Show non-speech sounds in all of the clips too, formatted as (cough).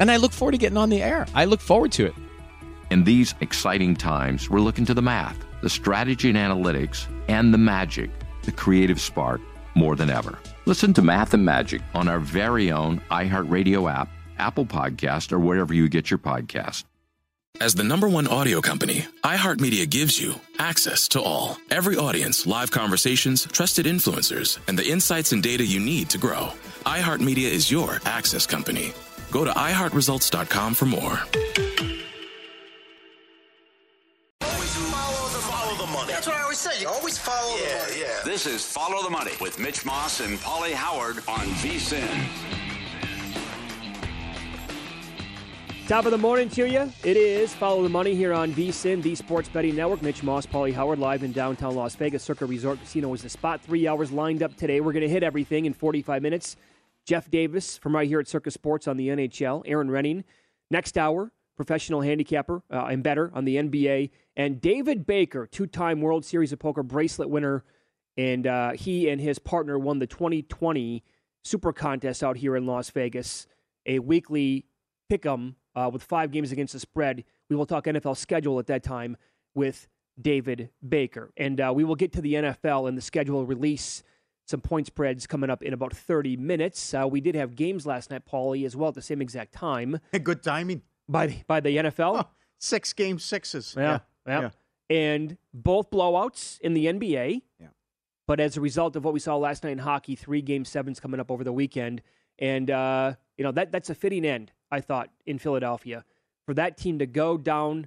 and I look forward to getting on the air. I look forward to it. In these exciting times, we're looking to the math, the strategy and analytics, and the magic, the creative spark, more than ever. Listen to Math and Magic on our very own iHeartRadio app, Apple Podcast, or wherever you get your podcast. As the number one audio company, iHeartMedia gives you access to all. Every audience, live conversations, trusted influencers, and the insights and data you need to grow. iHeartMedia is your access company. Go to iHeartResults.com for more. Always follow the, follow the money. That's what I always say. You always follow the money. Yeah. This is Follow the Money with Mitch Moss and Pauly Howard on VSIN. Top of the morning to you. It is Follow the Money here on VSIN, the Sports Betting Network. Mitch Moss, Pauly Howard, live in downtown Las Vegas. Circa Resort Casino is the spot. Three hours lined up today. We're going to hit everything in 45 minutes. Jeff Davis from right here at Circa Sports on the NHL. Erin Rynning. Next hour, professional handicapper uh, and bettor on the NBA. And David Baker, two time World Series of Poker bracelet winner. And uh, he and his partner won the 2020 Super Contest out here in Las Vegas, a weekly pick 'em uh, with five games against the spread. We will talk NFL schedule at that time with David Baker. And uh, we will get to the NFL and the schedule release some point spreads coming up in about 30 minutes. Uh, we did have games last night, Pauly, as well at the same exact time. (laughs) Good timing. By the, by the NFL. Oh, six game sixes. Yeah, yeah. yeah. And both blowouts in the NBA. Yeah. But as a result of what we saw last night in hockey, three game sevens coming up over the weekend. And, uh, you know, that that's a fitting end, I thought, in Philadelphia. For that team to go down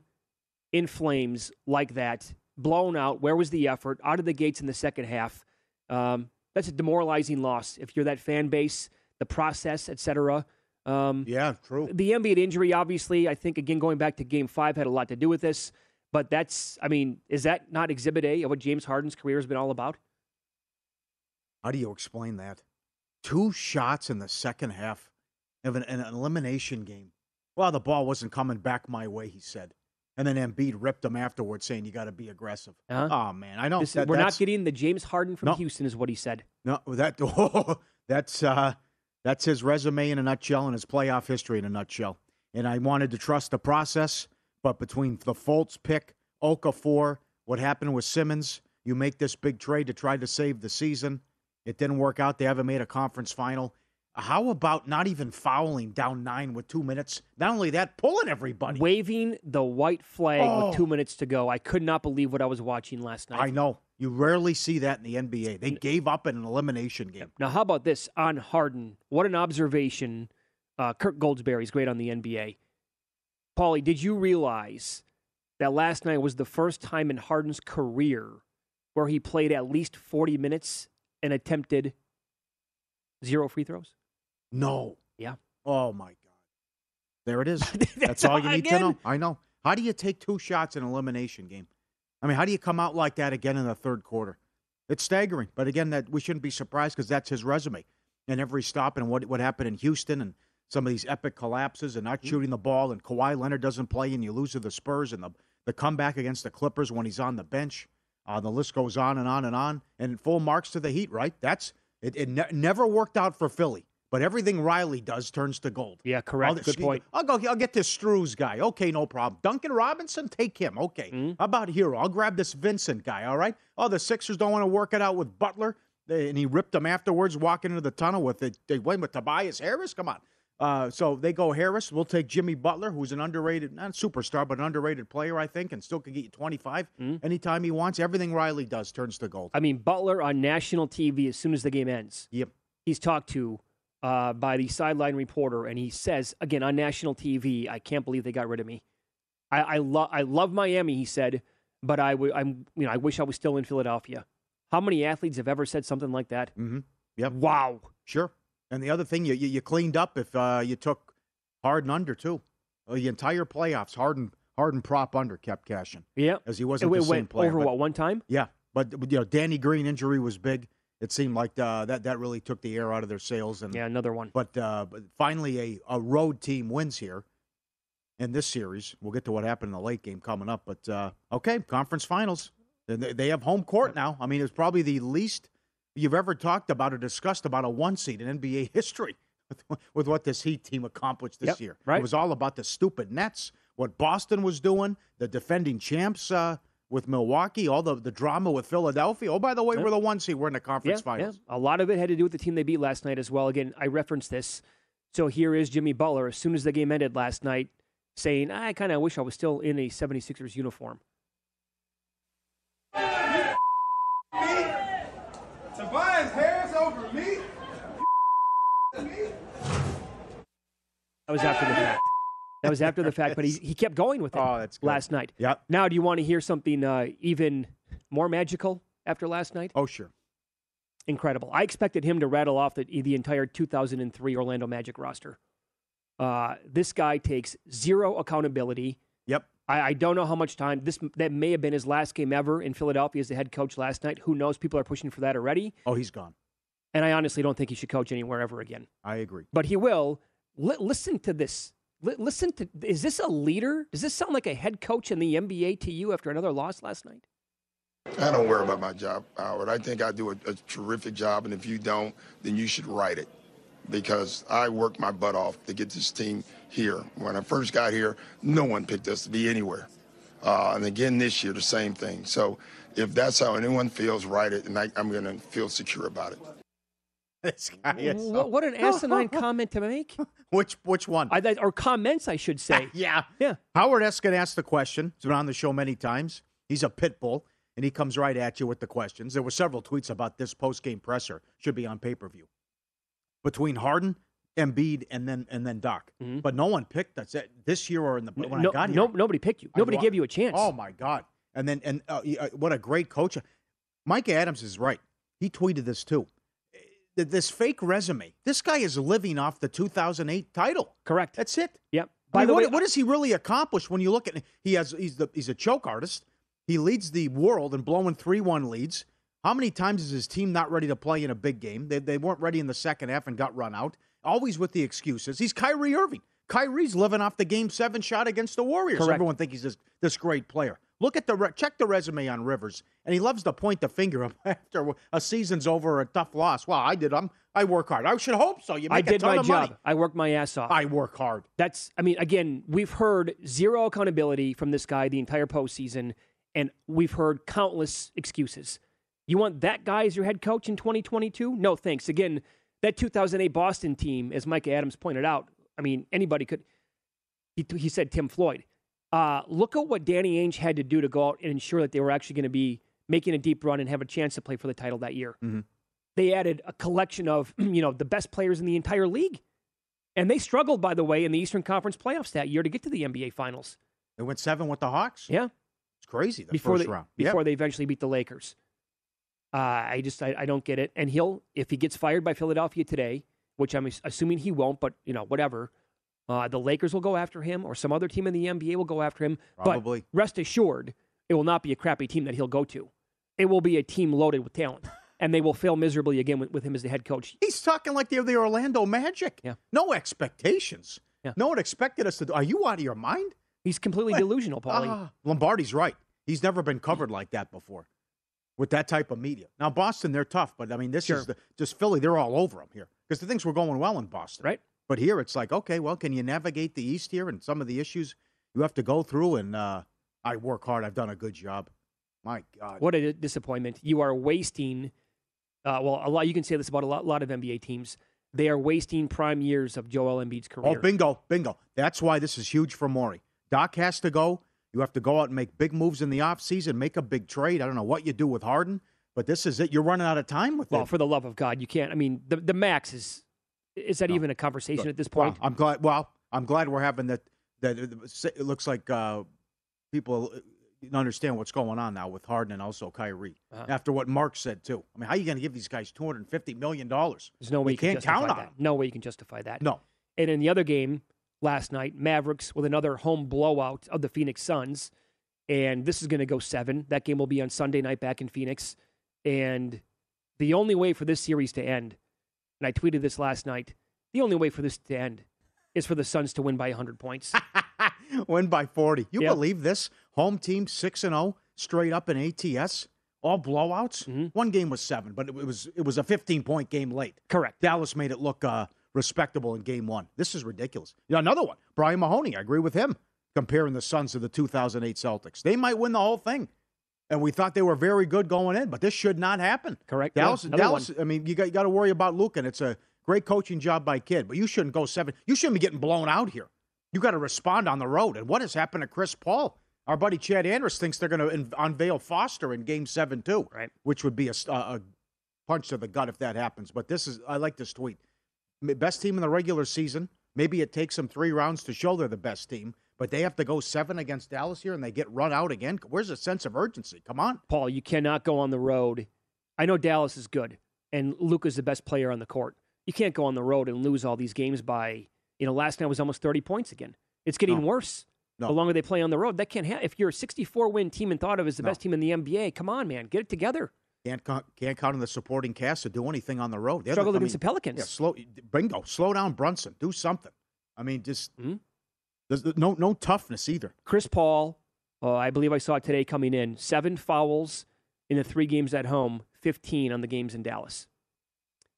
in flames like that, blown out, where was the effort? Out of the gates in the second half. Um, that's a demoralizing loss if you're that fan base, the process, etc. Um, yeah, true. The Embiid injury, obviously, I think again going back to Game Five had a lot to do with this. But that's, I mean, is that not Exhibit A of what James Harden's career has been all about? How do you explain that? Two shots in the second half of an, an elimination game. Well, the ball wasn't coming back my way, he said. And then Embiid ripped him afterwards, saying you got to be aggressive. Uh-huh. Oh man, I know This- that- we're not getting the James Harden from No. Houston, is what he said. No, that (laughs) oh, that's uh, that's his resume in a nutshell and his playoff history in a nutshell. And I wanted to trust the process, but between the Fultz pick, Okafor, what happened with Simmons, you make this big trade to try to save the season. It didn't work out. They haven't made a conference final. How about not even fouling down nine with two minutes? Not only that, pulling everybody. Waving the white flag Oh. with two minutes to go. I could not believe what I was watching last night. I know. You rarely see that in the NBA. They gave up in an elimination game. Now, how about this on Harden? What an observation. Uh, Kirk is great on the NBA. Pauly, did you realize that last night was the first time in Harden's career where he played at least 40 minutes and attempted zero free throws? No. Yeah. Oh my God. There it is. (laughs) That's, all you need to know. I know. How do you take two shots in an elimination game? I mean, how do you come out like that again in the third quarter? It's staggering. But again, that we shouldn't be surprised because that's his resume. And every stop and what what happened in Houston and some of these epic collapses and not Mm-hmm. shooting the ball and Kawhi Leonard doesn't play and you lose to the Spurs and the the comeback against the Clippers when he's on the bench. Uh, the list goes on and on and on. And full marks to the Heat, right? That's it. It ne- never worked out for Philly, but everything Riley does turns to gold. Yeah, correct. I'll, Good point. I'll go. I'll get this Strus guy. Okay, no problem. Duncan Robinson, take him. Okay. Mm-hmm. How about Herro? I'll grab this Vincent guy. All right. Oh, the Sixers don't want to work it out with Butler, They- and he ripped him afterwards, walking into the tunnel with it. They went with Tobias Harris. Come on. Uh, so they go Harris. We'll take Jimmy Butler, who's an underrated, not a superstar, but an underrated player, I think, and still can get you 25 Mm-hmm. anytime he wants. Everything Riley does turns to gold. I mean, Butler on national TV as soon as the game ends. Yep. He's talked to uh, by the sideline reporter, and he says again on national TV, "I can't believe they got rid of me. I, I love I love Miami," he said, "but I w- I'm you know I wish I was still in Philadelphia." How many athletes have ever said something like that? Mm-hmm. Yep. Wow. Sure. And the other thing, you you, you cleaned up if uh, you took Harden under too. Uh, the entire playoffs, Harden Harden prop under kept cashing Yeah. as he wasn't It the same went player. over but- what one time? Yeah, but you know, Danny Green injury was big. It seemed like uh, that that really took the air out of their sails. And Yeah, another one. but uh, but finally, a, a road team wins here in this series. We'll get to what happened in the late game coming up. But uh, okay, conference finals. And They they have home court now. I mean, it's probably the least you've ever talked about or discussed about a one seed in NBA (laughs) history with, with what this Heat team accomplished this Yep, year. right. It was all about the stupid Nets, what Boston was doing, the defending champs uh, with Milwaukee, all the, the drama with Philadelphia. Oh, by the way, Yeah. we're the one seed. We're in the conference yeah, finals. Yeah. A lot of it had to do with the team they beat last night as well. Again, I referenced this. So here is Jimmy Butler as soon as the game ended last night saying, I kind of wish I was still in a 76ers uniform. Tobias Harris over me? That was after the fact. That was after the fact, but he, (laughs) he kept going with it Oh, that's good. last night. Yep. Now, do you want to hear something uh, even more magical after last night? Oh, sure. Incredible. I expected him to rattle off the, the entire 2003 Orlando Magic roster. Uh, this guy takes zero accountability. Yep. I, I don't know how much time this that may have been his last game ever in Philadelphia as the head coach last night. Who knows? People are pushing for that already, Oh, he's gone. and I honestly don't think he should coach anywhere ever again. I agree. But he will. Li- listen to this. Li- listen to. Is this a leader? Does this sound like a head coach in the NBA to you after another loss last night? I don't worry about my job, Howard. I think I do a, a terrific job, and if you don't, then you should write it because I worked my butt off to get this team here. When I first got here, no one picked us to be anywhere. Uh, and again this year, the same thing. So if that's how anyone feels, write it, and I, I'm going to feel secure about it. (laughs) This guy is so- what an asinine (laughs) comment to make. Which which one? I, or comments, I should say. (laughs) yeah. Yeah. Howard Eskin asked the question. He's been on the show many times. He's a pit bull, and he comes right at you with the questions. There were several tweets about this post game presser. Should be on pay per view. Between Harden, Embiid, and then and then Doc. But no one picked us this year or in the when Mm-hmm. no, I got here. no, nobody picked you. Nobody gave you a chance. Oh my God! And then and uh, uh, what a great coach. Mike Adams is right. He tweeted this too. Th- This fake resume. This guy is living off the 2008 title. Correct. That's it. Yep. By By the what, way, what has he really accomplish when you look at he has he's the he's a choke artist. He leads the world in blowing three one leads. How many times is his team not ready to play in a big game? They they weren't ready in the second half and got run out. Always with the excuses. He's Kyrie Irving. Kyrie's living off the game seven shot against the Warriors. Correct. Everyone thinks he's this this great player. Look at the re- check the resume on Rivers, and he loves to point the finger up (laughs) after a season's over or a tough loss. Well, I did. I'm I work hard. I should hope so. You make I a did my job. money. I worked my ass off. I work hard. That's, I mean, again, we've heard zero accountability from this guy the entire postseason, and we've heard countless excuses. You want that guy as your head coach in 2022? No, thanks. Again, that 2008 Boston team, as Mike Adams pointed out, I mean, anybody could. He, he said Tim Floyd. Uh, look at what Danny Ainge had to do to go out and ensure that they were actually going to be making a deep run and have a chance to play for the title that year. They added a collection of, (clears throat) you know, the best players in the entire league. And they struggled, by the way, in the Eastern Conference playoffs that year to get to the NBA Finals. They went seven with the Hawks. Yeah, It's crazy. The before first they round. before Yep. they eventually beat the Lakers. Uh, I just I, I don't get it. And he'll if he gets fired by Philadelphia today, which I'm assuming he won't, but you know whatever. Uh, the Lakers will go after him, or some other team in the NBA will go after him. Probably. But rest assured, it will not be a crappy team that he'll go to. it will be a team loaded with talent, (laughs) and they will fail miserably again with, with him as the head coach. He's talking like they're the Orlando Magic. Yeah. No expectations. Yeah. No one expected us to do. Are you out of your mind? He's completely delusional, Pauly. Ah, Lombardi's right. He's never been covered like that before with that type of media. Now, Boston, they're tough, but I mean, this Sure. is the, just Philly. They're all over him here because the things were going well in Boston. Right. But here it's like, okay, well, can you navigate the East here and some of the issues you have to go through? And uh, I work hard. I've done a good job. My God. What a disappointment! You are wasting. Uh, well, a lot. You can say this about a lot, lot of NBA teams. They are wasting prime years of Joel Embiid's career. Oh, bingo, bingo. That's why this is huge for Morey. Doc has to go. You have to go out and make big moves in the offseason, make a big trade. I don't know what you do with Harden, but this is it. You're running out of time with well, it. for the love of God, you can't. I mean, the the max is is that even a conversation at this point? Well, I'm glad. Well, I'm glad we're having that. That it looks like uh, people uh, understand what's going on now with Harden and also Kyrie. Uh-huh. After what Mark said too. I mean, how are you going to give these guys 250 million dollars? There's no way you, you can't can justify count on that. No way you can justify that. No. And in the other game last night, Mavericks with another home blowout of the Phoenix Suns. And this is going to go seven. That game will be on Sunday night back in Phoenix. And the only way for this series to end, and I tweeted this last night, the only way for this to end is for the Suns to win by 100 points. (laughs) Win by 40. You Yep. believe this? Home team 6 and 0 straight up in ATS. All blowouts. Mm-hmm. One game was 7, but it was it was a 15 point game late. Correct. Dallas made it look uh, respectable in game 1. This is ridiculous. Yeah, another one. Brian Mahoney, I agree with him comparing the Suns to the 2008 Celtics. They might win the whole thing. And we thought they were very good going in, but this should not happen. Correct. Yeah, Dallas, another Dallas. I mean, you got, you got to worry about Luke, and it's a great coaching job by Kidd, but you shouldn't go seven. You shouldn't be getting blown out here. You got to respond on the road. And what has happened to Chris Paul? Our buddy Chad Andrus thinks they're going to unveil Foster in Game Seven too, Right. Which would be a, a punch to the gut if that happens. But this is I like this tweet. Best team in the regular season. Maybe it takes them three rounds to show they're the best team, but they have to go seven against Dallas here, and they get run out again. Where's the sense of urgency? Come on. Paul, you cannot go on the road. I know Dallas is good, and Luka's the best player on the court. You can't go on the road and lose all these games by, you know, last night was almost 30 points again. It's getting No. worse. No. The longer they play on the road, that can't happen. If you're a 64 win team and thought of as the No. best team in the NBA, come on, man, get it together. Can't count, can't count on the supporting cast to do anything on the road. They're Struggled I against mean, the Pelicans. Yeah, slow. Bingo. Slow down Brunson. Do something. I mean, just Mhm. There's no no toughness either. Chris Paul, uh, I believe I saw it today coming in, seven fouls in the three games at home, 15 on the games in Dallas.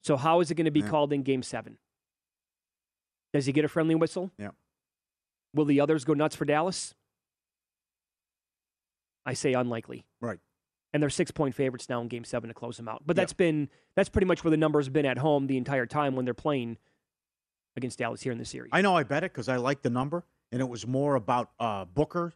So how is it going to be Yeah. called in game seven? Does he get a friendly whistle? Yeah. Will the others go nuts for Dallas? I say unlikely. Right. And they're six point favorites now in game seven to close them out. But Yeah. that's been that's pretty much where the numbers been at home the entire time when they're playing against Dallas here in the series. I know I bet it because I like the number, and it was more about uh, Booker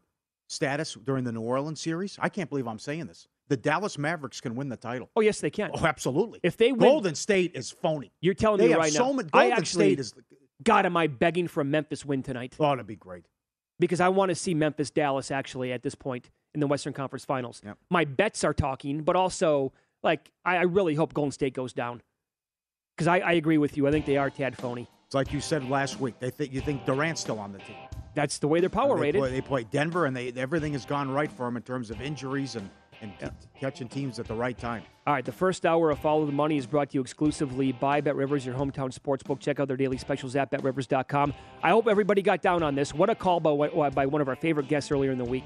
status during the New Orleans series. I can't believe I'm saying this. The Dallas Mavericks can win the title. oh yes, they can. Oh, absolutely. If they win, Golden State is phony. you're telling They me right so now. many. I Golden actually, State is. God, am I begging for a Memphis win tonight? Oh, that'd be great. Because I want to see Memphis Dallas actually at this point in the Western Conference Finals. Yep. My bets are talking, but also like I, I really hope Golden State goes down. Because I, I agree with you. I think they are tad phony. It's like you said last week. They think you think Durant's still on the team. That's the way they're power they rated. Play, they play Denver, and they everything has gone right for them in terms of injuries and and t- catching teams at the right time. All right, the first hour of Follow the Money is brought to you exclusively by Bet Rivers, your hometown sportsbook. Check out their daily specials at betrivers.com. I hope everybody got down on this. What a call by, by one of our favorite guests earlier in the week.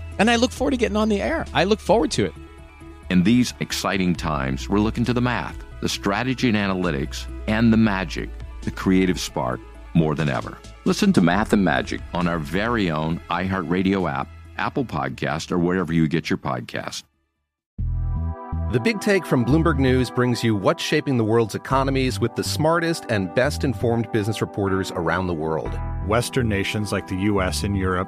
and I look forward to getting on the air. I look forward to it. In these exciting times, we're looking to the math, the strategy and analytics, and the magic, the creative spark, more than ever. Listen to Math and Magic on our very own iHeartRadio app, Apple Podcast, or wherever you get your podcast. The Big Take from Bloomberg News brings you what's shaping the world's economies with the smartest and best informed business reporters around the world. Western nations like the U.S. and Europe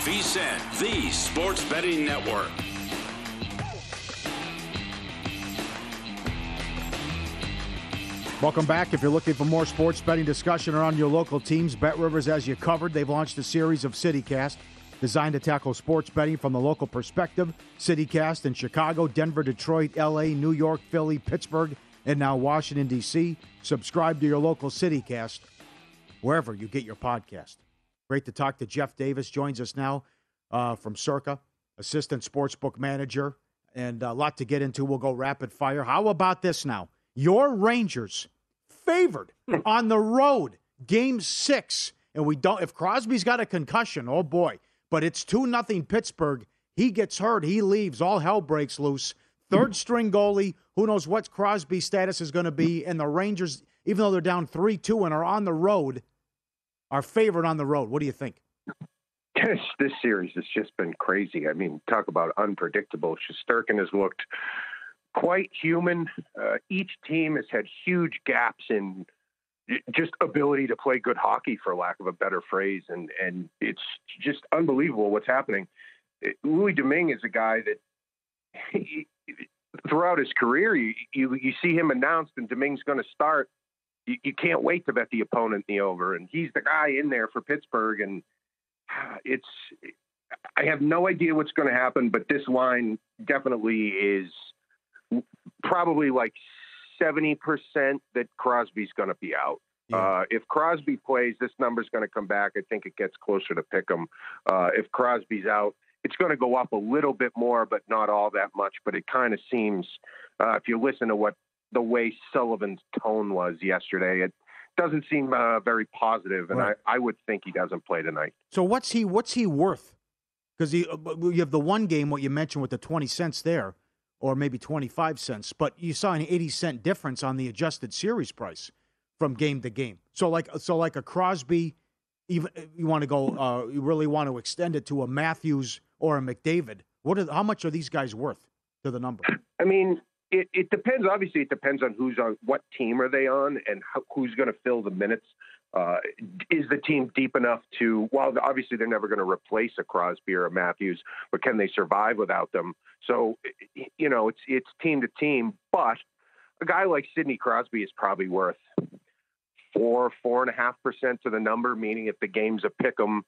VSIN, the Sports Betting Network. Welcome back. If you're looking for more sports betting discussion around your local teams, Bet Rivers as you covered. They've launched a series of CityCast designed to tackle sports betting from the local perspective. CityCast in Chicago, Denver, Detroit, LA, New York, Philly, Pittsburgh, and now Washington, D.C. Subscribe to your local CityCast wherever you get your podcast. Great to talk to Jeff Davis. Joins us now uh, from Circa, assistant sportsbook manager, and a lot to get into. We'll go rapid fire. How about this now? Your Rangers favored hmm. on the road, game six. And we don't, if Crosby's got a concussion, oh boy. But it's 2 nothing Pittsburgh. He gets hurt. He leaves. All hell breaks loose. Third hmm. string goalie. Who knows what Crosby's status is going to be. And the Rangers, even though they're down 3 2 and are on the road, are favored on the road. What do you think? This, this series has just been crazy. I mean, talk about unpredictable. Shesterkin has looked quite human. Uh, each team has had huge gaps in just ability to play good hockey, for lack of a better phrase, and and it's just unbelievable what's happening. Louis Domingue is a guy that (laughs) he, throughout his career, you, you you see him announced and Domingue's going to start, you, you can't wait to bet the opponent in the over. And he's the guy in there for Pittsburgh. And it's, I have no idea what's going to happen, but this line definitely is probably like 70% that Crosby's going to be out. Yeah. Uh, if Crosby plays, this number's going to come back. I think it gets closer to pick him. Uh, if Crosby's out, it's going to go up a little bit more, but not all that much. But it kind of seems, uh, if you listen to what the way Sullivan's tone was yesterday. It doesn't seem uh, very positive, and right. I, I would think he doesn't play tonight. So what's he what's he worth? because you, uh, you have the one game what you mentioned with the twenty cents there, or maybe twenty five cents, but you saw an eighty cent difference on the adjusted series price from game to game. So like so like a Crosby, even you want to go, uh, you really want to extend it to a Matthews or a McDavid. What are how much are these guys worth to the number? I mean, it, it depends. Obviously, it depends on who's on what team are they on and how, who's going to fill the minutes. Uh, is the team deep enough to? Well, obviously they're never going to replace a Crosby or a Matthews, but can they survive without them? So, you know, it's it's team to team. But a guy like Sidney Crosby is probably worth four four and a half percent to the number. Meaning, if the game's a pick 'em,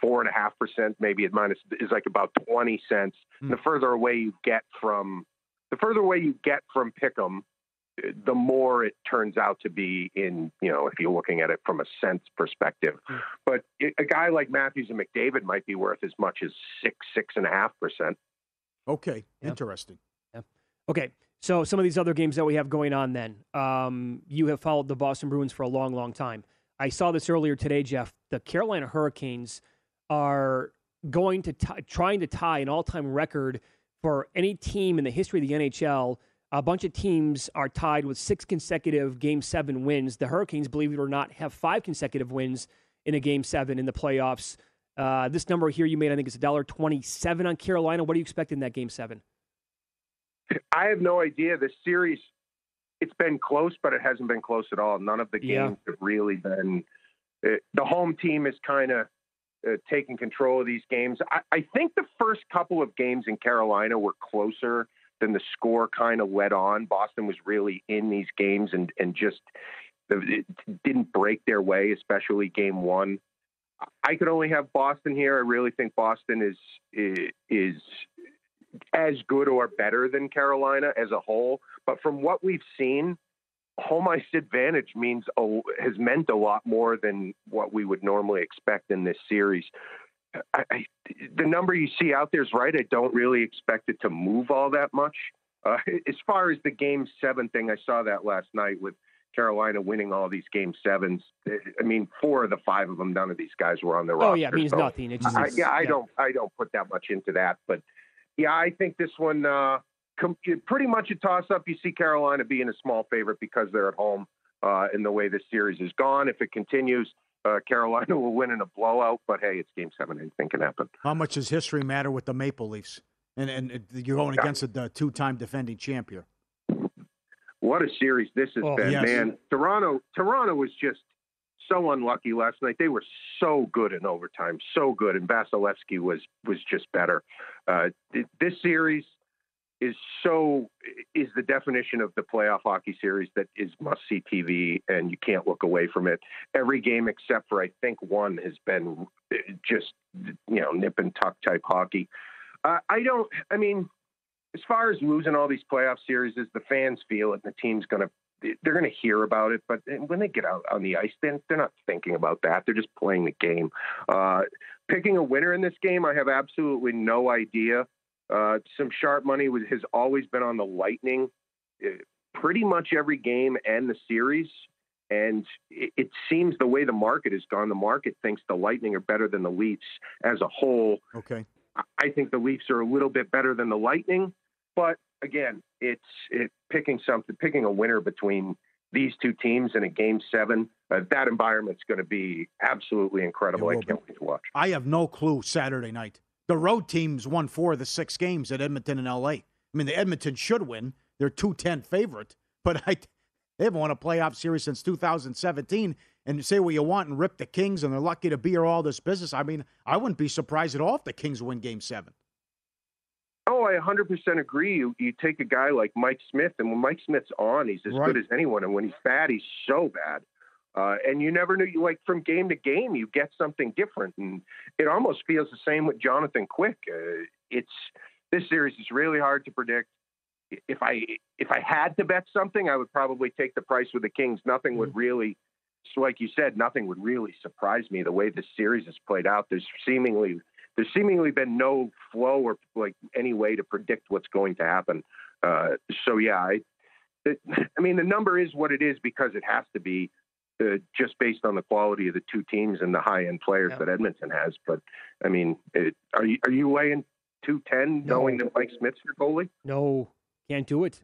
four and a half percent, maybe at minus is like about twenty cents. Mm. The further away you get from the further away you get from Pick'em, the more it turns out to be in, you know, if you're looking at it from a sense perspective. Mm. But it, a guy like Matthews and McDavid might be worth as much as six, six and a half percent. Okay, yeah. interesting. Yeah. Okay, so some of these other games that we have going on then, um, you have followed the Boston Bruins for a long, long time. I saw this earlier today, Jeff. The Carolina Hurricanes are going to t- trying to tie an all-time record for any team in the history of the NHL a bunch of teams are tied with six consecutive Game Seven wins. The Hurricanes, believe it or not, have five consecutive wins in a Game Seven in the playoffs. Uh, this number here you made, I think, is a dollar twenty-seven on Carolina. What do you expect in that Game Seven? I have no idea. The series, it's been close, but it hasn't been close at all. None of the games yeah. have really been. It, uh, the home team is kind of uh, taking control of these games. I, I think the first couple of games in Carolina were closer than the score kind of led on. Boston was really in these games and and just it didn't break their way, especially game one. I could only have Boston here. I really think Boston is is as good or better than Carolina as a whole. But from what we've seen, home ice advantage means a, has meant a lot more than what we would normally expect in this series. I, I, the number you see out there is right. I don't really expect it to move all that much. Uh, (laughs) as far as the game seven thing, I saw that last night with Carolina winning all these game sevens. I mean, four of the five of them, none of these guys were on the roster. Oh yeah, it means so nothing. It just, I, yeah, I don't, I don't put that much into that. But yeah, I think this one, uh, com- pretty much a toss up. You see Carolina being a small favorite because they're at home. Uh, in the way this series is gone, if it continues, uh, (laughs) Carolina will win in a blowout, but hey, it's Game Seven. Anything can happen. How much does history matter with the Maple Leafs? And and you're going against yeah. the two-time defending champion. What a series this has oh, been, yes. man! Toronto, Toronto was just so unlucky last night. They were so good in overtime, so good, and Vasilevskiy was was just better. Uh, this series is so is the definition of the playoff hockey series that is must see TV and you can't look away from it. Every game except for I think one has been just you know nip and tuck type hockey. Uh, I don't. I mean, as far as losing all these playoff series, as the fans feel it, and the team's going to they're going to hear about it, but when they get out on the ice, then they're not thinking about that. They're just playing the game. Uh, picking a winner in this game, I have absolutely no idea. Uh, some sharp money was, has always been on the Lightning, uh, pretty much every game and the series. And it, it, seems the way the market has gone, the market thinks the Lightning are better than the Leafs as a whole. Okay. I think the Leafs are a little bit better than the Lightning, but again, it's it picking something, picking a winner between these two teams in a game seven. Uh, that environment's going to be absolutely incredible. I can't wait to watch. I have no clue Saturday night. The road teams won four of the six games at Edmonton and LA. I mean, the Edmonton should win. They're 210 favorite, but I, they haven't won a playoff series since 2017. And say what you want and rip the Kings, and they're lucky to be here all this business. I mean, I wouldn't be surprised at all if the Kings win game seven. Oh, I 100% agree. You, you take a guy like Mike Smith, and when Mike Smith's on, he's as right. good as anyone. And when he's bad, he's so bad. Uh, and you never knew, like from game to game, you get something different, and it almost feels the same with Jonathan Quick. Uh, it's this series is really hard to predict. If I if I had to bet something, I would probably take the price with the Kings. Nothing mm-hmm. would really, so like you said, nothing would really surprise me the way this series has played out. There's seemingly there's seemingly been no flow or like any way to predict what's going to happen. Uh, so yeah, I, it, (laughs) I mean the number is what it is because it has to be uh, just based on the quality of the two teams and the high end players that Edmonton has. But I mean, it, are you are you laying two ten knowing that Mike Smith's your goalie? No, can't do it.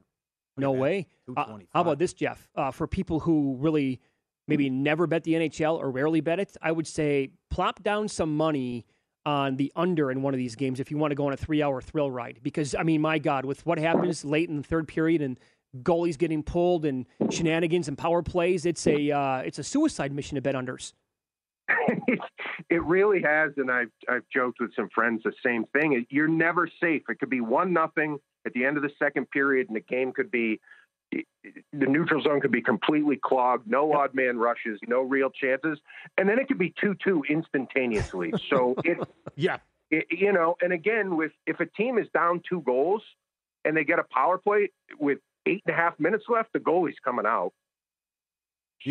No way. Uh, how about this, Jeff? Uh, for people who really maybe never bet the NHL or rarely bet it, I would say plop down some money on the under in one of these games if you want to go on a three hour thrill ride. Because, I mean, my God, with what happens late in the third period and goalies getting pulled and shenanigans and power plays, it's a uh, it's a suicide mission to bet unders. (laughs) it really has, and I've I've joked with some friends the same thing. You're never safe. It could be one nothing at the end of the second period, and the game could be the neutral zone could be completely clogged, no odd man rushes, no real chances, and then it could be two two instantaneously. (laughs) So it yeah, it, you know, and again, with if a team is down two goals and they get a power play with eight and a half minutes left, the goalie's coming out.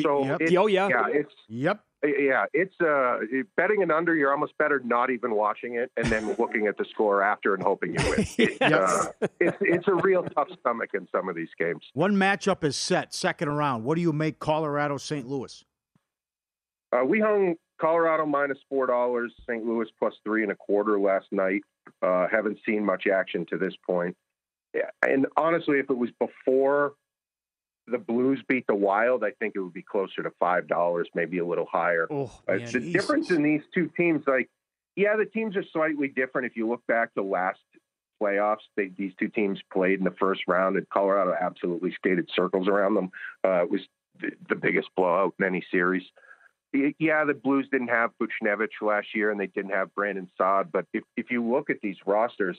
So Yep. it- Oh, yeah. yeah, it's yep. yeah, it's uh betting an under. You're almost better not even watching it and then looking at the score after and hoping you win. (laughs) It's, uh, it's it's a real tough stomach in some of these games. One matchup is set, second round. What do you make Colorado St. Louis? Uh, we hung Colorado minus four dollars, St. Louis plus three and a quarter last night. Uh, haven't seen much action to this point. Yeah, and honestly, if it was before the Blues beat the Wild, I think it would be closer to five dollars, maybe a little higher. Oh, Uh, man. the difference in these two teams, like, yeah, the teams are slightly different. If you look back to last playoffs, they, these two teams played in the first round, and Colorado absolutely skated circles around them. Uh, it was the, the biggest blowout in any series. Yeah, the Blues didn't have Buchnevich last year, and they didn't have Brandon Saad. But if, if you look at these rosters,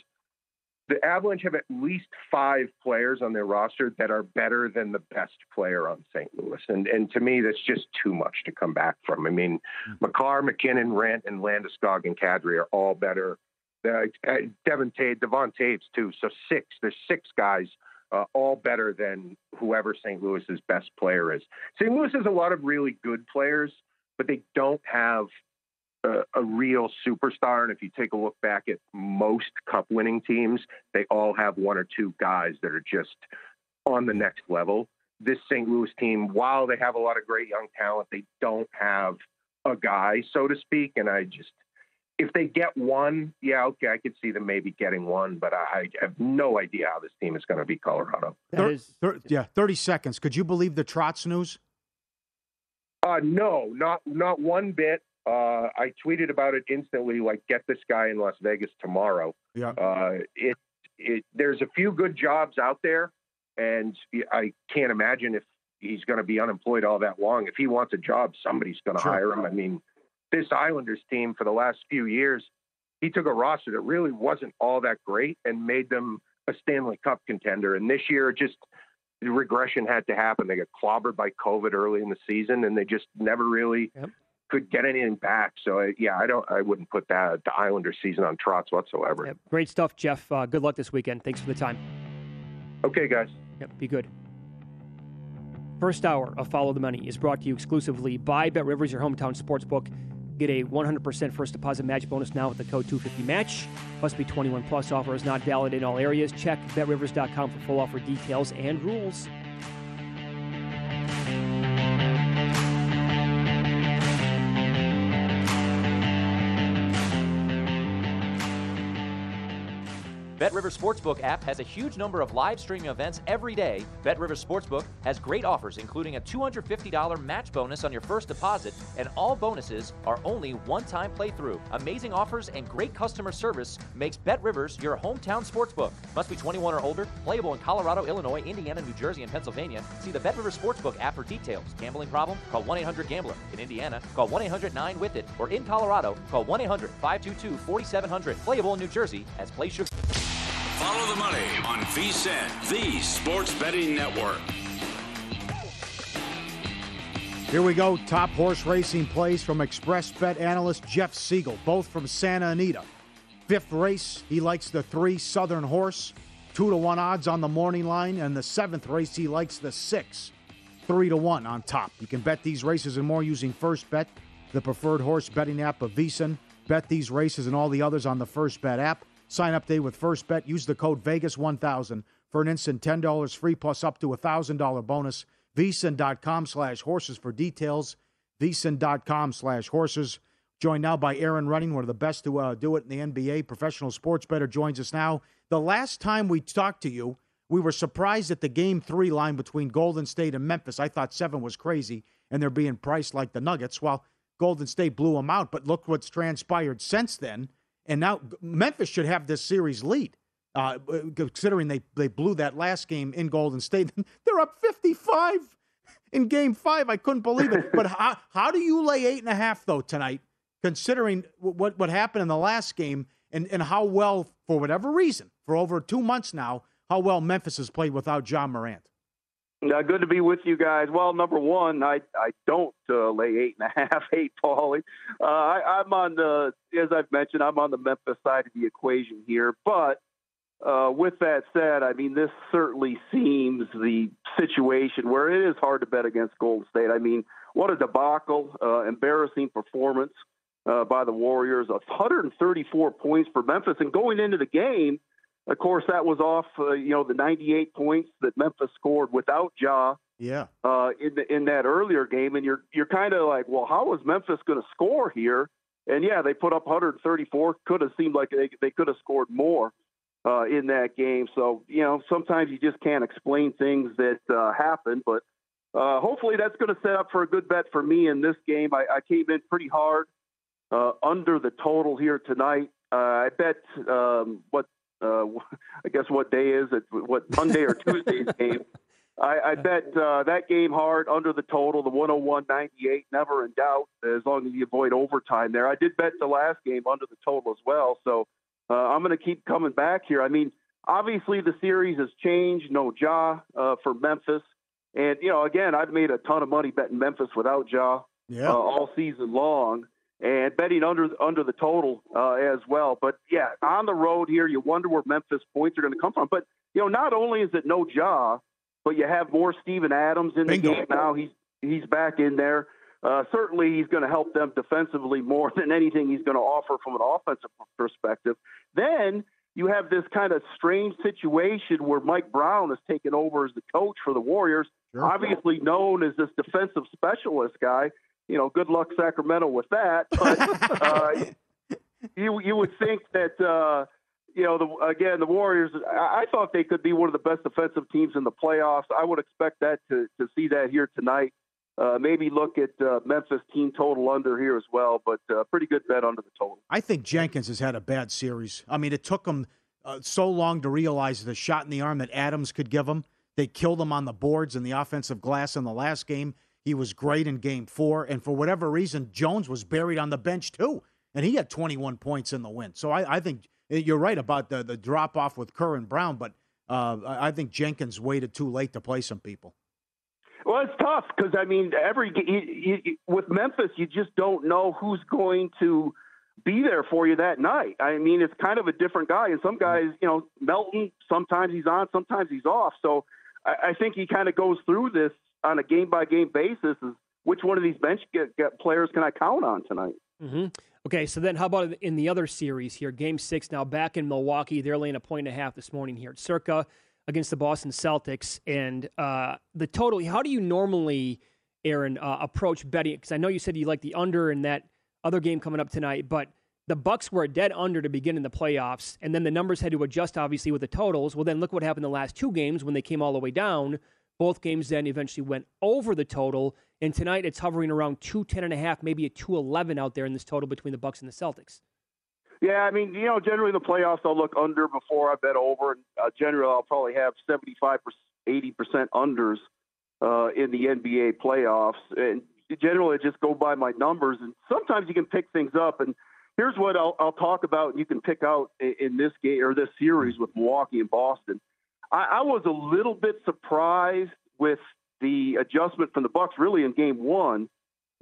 the Avalanche have at least five players on their roster that are better than the best player on St. Louis. And and to me, that's just too much to come back from. I mean, Makar, MacKinnon, Rent, and Landeskog and Kadri are all better. Uh, uh, Devon Tate, Devon Toews too. So six. There's six guys, uh, all better than whoever St. Louis's best player is. St. Louis has a lot of really good players, but they don't have a, a real superstar. And if you take a look back at most cup winning teams, they all have one or two guys that are just on the next level. This St. Louis team, while they have a lot of great young talent, they don't have a guy, so to speak. And I just, if they get one, yeah, okay, I could see them maybe getting one, but I, I have no idea how this team is going to be Colorado. Thir- thir- yeah, 30 seconds. Could you believe the Trotz news? Uh, no, not not one bit. Uh, I tweeted about it instantly, like get this guy in Las Vegas tomorrow. Yeah. Uh, it it there's a few good jobs out there, and I can't imagine if he's going to be unemployed all that long. If he wants a job, somebody's going to Sure. hire him. I mean, this Islanders team for the last few years, he took a roster that really wasn't all that great and made them a Stanley Cup contender. And this year, just the regression had to happen. They got clobbered by COVID early in the season, and they just never really could get anything back. So uh, yeah, I don't. I wouldn't put that the Islander season on Trotz whatsoever. Great stuff, Jeff. Uh, good luck this weekend. Thanks for the time. Okay, guys. Yep, be good. First hour of Follow the Money is brought to you exclusively by Bet Rivers, your hometown sports book. Get a 100% first deposit match bonus now with the code 250match. Must be 21 plus. Offer is not valid in all areas. Check betrivers.com for full offer details and rules. BetRivers Sportsbook app has a huge number of live streaming events every day. BetRivers Sportsbook has great offers, including a $250 match bonus on your first deposit, and all bonuses are only one-time playthrough. Amazing offers and great customer service makes BetRivers your hometown sportsbook. Must be 21 or older. Playable in Colorado, Illinois, Indiana, New Jersey, and Pennsylvania. See the BetRivers Sportsbook app for details. Gambling problem? Call 1-800-GAMBLER. In Indiana, call 1-800-9-WITH-IT. Or in Colorado, call 1-800-522-4700. Playable in New Jersey as Play Sugar. Follow the money on VSIN, the Sports Betting Network. Here we go. Top horse racing plays from Express Bet analyst Jeff Siegel, both from Santa Anita. Fifth race, he likes the three Southern Horse, two to one odds on the morning line, and the seventh race, he likes the six, three to one on top. You can bet these races and more using First Bet, the preferred horse betting app of VSiN. Bet these races and all the others on the First Bet app. Sign up day with First Bet. Use the code Vegas1000 for an instant $10 free plus up to a $1,000 bonus. vsin.com slash horses for details. vsin.com slash horses. Joined now by Erin Rynning, one of the best to uh, do it in the NBA. Professional sports bettor joins us now. The last time we talked to you, we were surprised at the game three line between Golden State and Memphis. I thought seven was crazy, and they're being priced like the Nuggets. Well, Golden State blew them out, but look what's transpired since then. And now Memphis should have this series lead, uh, considering they, they blew that last game in Golden State. (laughs) they're up 55 in game five. I couldn't believe it. but (laughs) how, how do you lay eight and a half, though, tonight? considering what, what happened in the last game and, and how well, for whatever reason, for over two months now, how well Memphis has played without Ja Morant. Uh, good to be with you guys. Well, number one, I I don't uh, lay eight and a (laughs) half, eight, Pauly. Uh, I, I'm on the, as I've mentioned, I'm on the Memphis side of the equation here. But uh, with that said, I mean, this certainly seems the situation where it is hard to bet against Golden State. I mean, what a debacle, uh, embarrassing performance uh, by the Warriors, 134 points for Memphis. And going into the game, of course, that was off, uh, you know, the 98 points that Memphis scored without Ja. Yeah. Uh, in the, in that earlier game, and you're you're kind of like, well, how is Memphis going to score here? And yeah, they put up 134. Could have seemed like they they could have scored more uh, in that game. So you know, sometimes you just can't explain things that uh, happen. But uh, hopefully, that's going to set up for a good bet for me in this game. I, I came in pretty hard uh, under the total here tonight. Uh, I bet um, what uh, (laughs) I guess what day is it? What Monday or Tuesday's (laughs) game? I, I bet uh, that game hard under the total, the 101.98, never in doubt, as long as you avoid overtime there. I did bet the last game under the total as well, so uh, I'm going to keep coming back here. I mean, obviously the series has changed. No Ja uh, for Memphis, and you know, again, I've made a ton of money betting Memphis without Ja yeah. uh, all season long and betting under under the total uh, as well. But yeah, on the road here, you wonder where Memphis points are going to come from. But you know, not only is it no Ja, but you have more Steven Adams in Bingo. the game now. He's he's back in there. Uh, certainly, he's going to help them defensively more (laughs) than anything he's going to offer from an offensive perspective. Then you have this kind of strange situation where Mike Brown has taken over as the coach for the Warriors, Sure. obviously known as this defensive specialist guy you know, good luck Sacramento with that. But (laughs) uh, you you would think that uh, you know the again the Warriors. I, I thought they could be one of the best defensive teams in the playoffs. I would expect that to to see that here tonight. Uh, maybe look at uh, Memphis team total under here as well, but uh, pretty good bet under the total. I think Jenkins has had a bad series. I mean, it took him uh, so long to realize the shot in the arm that Adams could give him. They killed him on the boards and the offensive glass in the last game. He was great in game four. And for whatever reason, Jones was buried on the bench too. And he had 21 points in the win. So I, I think you're right about the, the drop off with Kerr and Brown, but uh, I think Jenkins waited too late to play some people. Well, it's tough because I mean, every you, you, with Memphis, you just don't know who's going to be there for you that night. I mean, it's kind of a different guy, and some guys, you know, Melton. Sometimes he's on, sometimes he's off. So I, I think he kind of goes through this on a game by game basis. Is which one of these bench get, get players can I count on tonight? Mm-hmm. Okay, so then how about in the other series here? Game six now back in Milwaukee. They're laying a point and a half this morning here at Circa against the Boston Celtics. And uh, the total, how do you normally, Erin, uh, approach betting? Because I know you said you like the under in that other game coming up tonight, but the Bucks were a dead under to begin in the playoffs, and then the numbers had to adjust obviously with the totals. Well, then look what happened the last two games when they came all the way down. Both games then eventually went over the total, and tonight it's hovering around two ten and a half, maybe a two eleven out there in this total between the Bucks and the Celtics. Yeah, I mean, you know, generally in the playoffs I'll look under before I bet over. Uh, generally, I'll probably have 75 80 percent unders uh, in the NBA playoffs, and generally I just go by my numbers. And sometimes you can pick things up. And here's what I'll, I'll talk about. And you can pick out in, in this game or this series with Milwaukee and Boston. I, I was a little bit surprised with the adjustment from the Bucks, really in Game One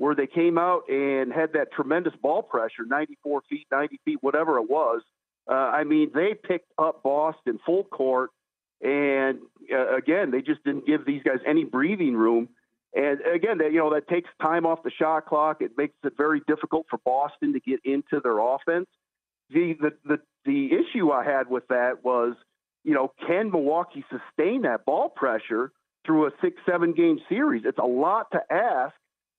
where they came out and had that tremendous ball pressure 94 feet, 90 feet, whatever it was. Uh, I mean, they picked up Boston full court. And uh, again, they just didn't give these guys any breathing room. And again, that, you know, that takes time off the shot clock. It makes it very difficult for Boston to get into their offense. The, the, the, the issue I had with that was, you know, can Milwaukee sustain that ball pressure through a six, seven game series. It's a lot to ask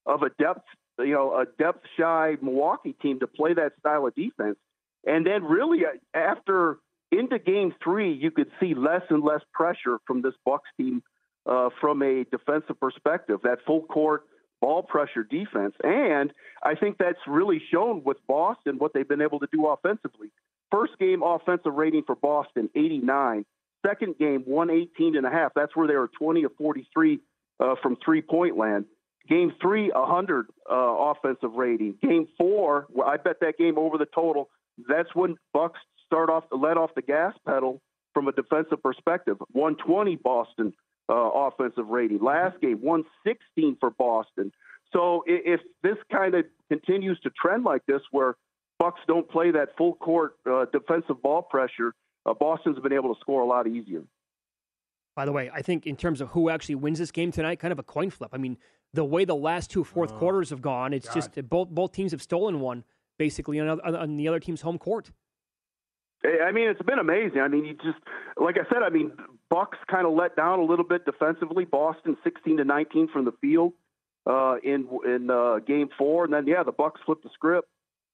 of a depth, you know, a depth shy Milwaukee team to play that style of defense. And then really uh, after into game three, you could see less and less pressure from this Bucks team uh, from a defensive perspective. That full court ball pressure defense, and I think that's really shown with Boston what they've been able to do offensively. First game offensive rating for Boston 89. Second game 118 and a half. That's where they were 20 of 43 uh, from three point land. Game three 100 uh, offensive rating. Game four, I bet that game over the total. That's when Bucks start off let off the gas pedal from a defensive perspective. 120 Boston uh, offensive rating. Last game 116 for Boston. So if this kind of continues to trend like this, where Bucks don't play that full court uh, defensive ball pressure, uh, Boston's been able to score a lot easier. By the way, I think in terms of who actually wins this game tonight, kind of a coin flip. I mean, the way the last two fourth oh, quarters have gone, it's God. just both both teams have stolen one basically on, on the other team's home court. I mean, it's been amazing. I mean, you just like I said. I mean, Bucks kind of let down a little bit defensively. Boston sixteen to nineteen from the field uh, in in uh, game four, and then yeah, the Bucks flipped the script,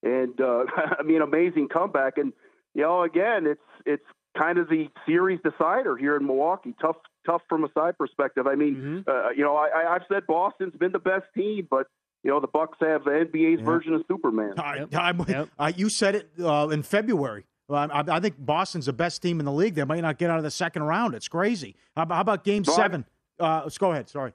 and uh, (laughs) I mean, amazing comeback. And you know, again, it's it's kind of the series decider here in Milwaukee. Tough, tough from a side perspective. I mean, mm-hmm. uh, you know, I, I've said Boston's been the best team, but you know, the Bucks have the NBA's version of Superman. I, yep. I, you said it uh, in February. Well, I, I, think Boston's the best team in the league. They might not get out of the second round. It's crazy. How, how about Game no, Seven? Uh, let's go ahead. Sorry.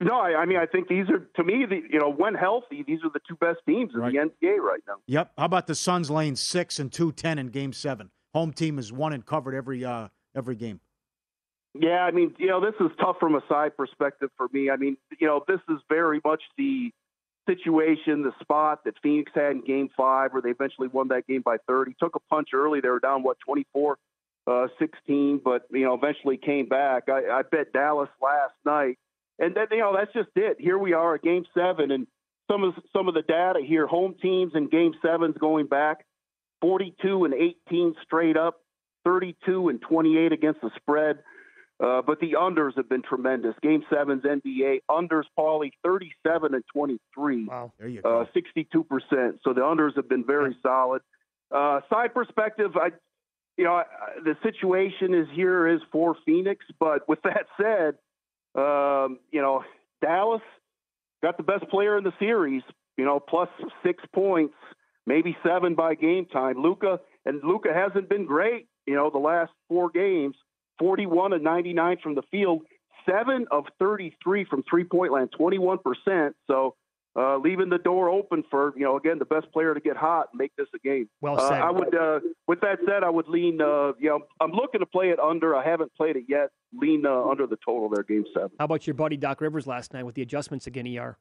No, I, I, mean I think these are to me the you know when healthy these are the two best teams in right. the NBA right now. Yep. How about the Suns laying six and two ten in Game Seven? Home team has won and covered every uh, every game. Yeah, I mean you know this is tough from a side perspective for me. I mean you know this is very much the situation, the spot that Phoenix had in game five, where they eventually won that game by 30. Took a punch early. They were down, what, 24 uh, 16, but, you know, eventually came back. I, I bet Dallas last night. And then, you know, that's just it. Here we are at game seven, and some of some of the data here home teams in game sevens going back 42 and 18 straight up, 32 and 28 against the spread. Uh, but the unders have been tremendous. Game sevens NBA unders, Pauly, 37 and 23. Wow, there you go. Uh, 62%. So the unders have been very yeah. solid. Uh, side perspective, I, you know, I, the situation is here is for Phoenix. But with that said, um, you know, Dallas got the best player in the series. You know, plus six points, maybe seven by game time. Luka and Luka hasn't been great. You know, the last four games. 41 and 99 from the field, seven of 33 from three point land, 21%. So uh, leaving the door open for, you know, again, the best player to get hot and make this a game. Well said. Uh, I would, uh, with that said, I would lean, uh, you know, I'm looking to play it under. I haven't played it yet. Lean uh, under the total there, game seven. How about your buddy Doc Rivers last night with the adjustments again, ER?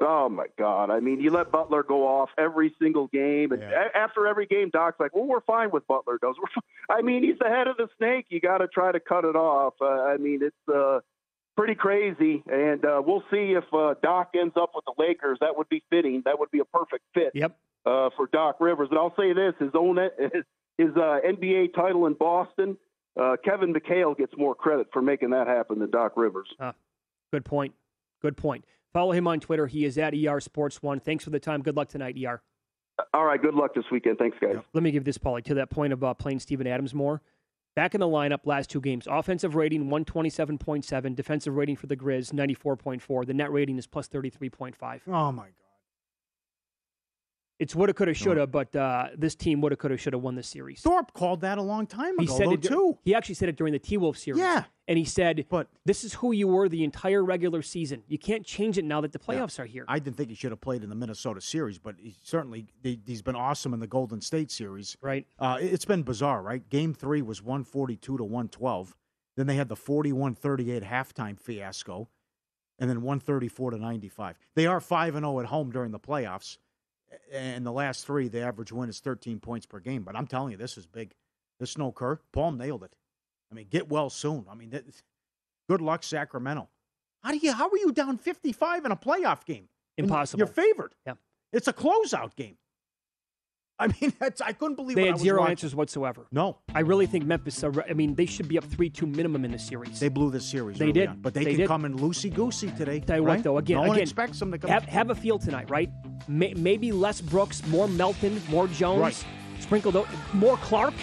Oh my God! I mean, you let Butler go off every single game, and yeah. a- after every game, Doc's like, "Well, we're fine with Butler." Does I mean, he's the head of the snake. You got to try to cut it off. Uh, I mean, it's uh, pretty crazy, and uh, we'll see if uh, Doc ends up with the Lakers. That would be fitting. That would be a perfect fit. Yep. Uh, for Doc Rivers, and I'll say this: his own his, his uh, NBA title in Boston. Uh, Kevin McHale gets more credit for making that happen than Doc Rivers. Uh, good point. Good point. Follow him on Twitter. He is at ER Sports One. Thanks for the time. Good luck tonight, ER. All right. Good luck this weekend. Thanks, guys. Let me give this, Pauly, to that point of uh, playing Steven Adams more. Back in the lineup last two games. Offensive rating 127.7. Defensive rating for the Grizz 94.4. The net rating is plus 33.5. Oh, my God. It's woulda, coulda, shoulda, but uh, this team woulda, coulda, shoulda won the series. Thorpe called that a long time ago, he said though, it, too. He actually said it during the T Wolf series. Yeah. And he said, but this is who you were the entire regular season. You can't change it now that the playoffs yeah. are here. I didn't think he should have played in the Minnesota series, but he certainly he, has been awesome in the Golden State series. Right. Uh, it's been bizarre, right? Game three was 142 to 112. Then they had the 41 38 halftime fiasco, and then 134 to 95. They are 5 and 0 at home during the playoffs and the last three, the average win is 13 points per game. But I'm telling you, this is big. This no Kerr. Paul nailed it. I mean, get well soon. I mean, good luck, Sacramento. How do you? How are you down 55 in a playoff game? Impossible. You're favored. Yeah. It's a closeout game. I mean, (laughs) that's, I couldn't believe They what I had was zero watching. answers whatsoever. No. I really think Memphis. Are, I mean, they should be up three-two minimum in the series. They blew this series. They early did. on, but they, They can did. come in loosey goosey today. Tell you right? what, though, again, no one again, expects them to come. have, have a feel tonight, right? May, maybe less Brooks, more Melton, more Jones, Right. sprinkled out, more Clark.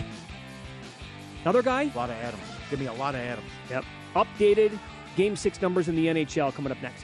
Another guy. a lot of Adams. Give me a lot of Adams. Yep. Updated Game Six numbers in the NHL coming up next.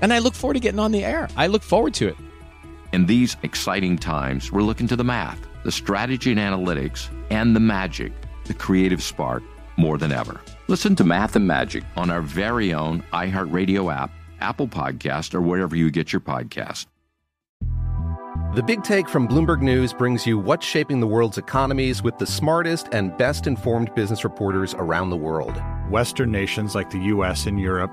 and I look forward to getting on the air. I look forward to it. In these exciting times, we're looking to the math, the strategy and analytics, and the magic, the creative spark, more than ever. Listen to Math and Magic on our very own iHeartRadio app, Apple Podcast, or wherever you get your podcast. The Big Take from Bloomberg News brings you what's shaping the world's economies with the smartest and best informed business reporters around the world. Western nations like the U.S. and Europe.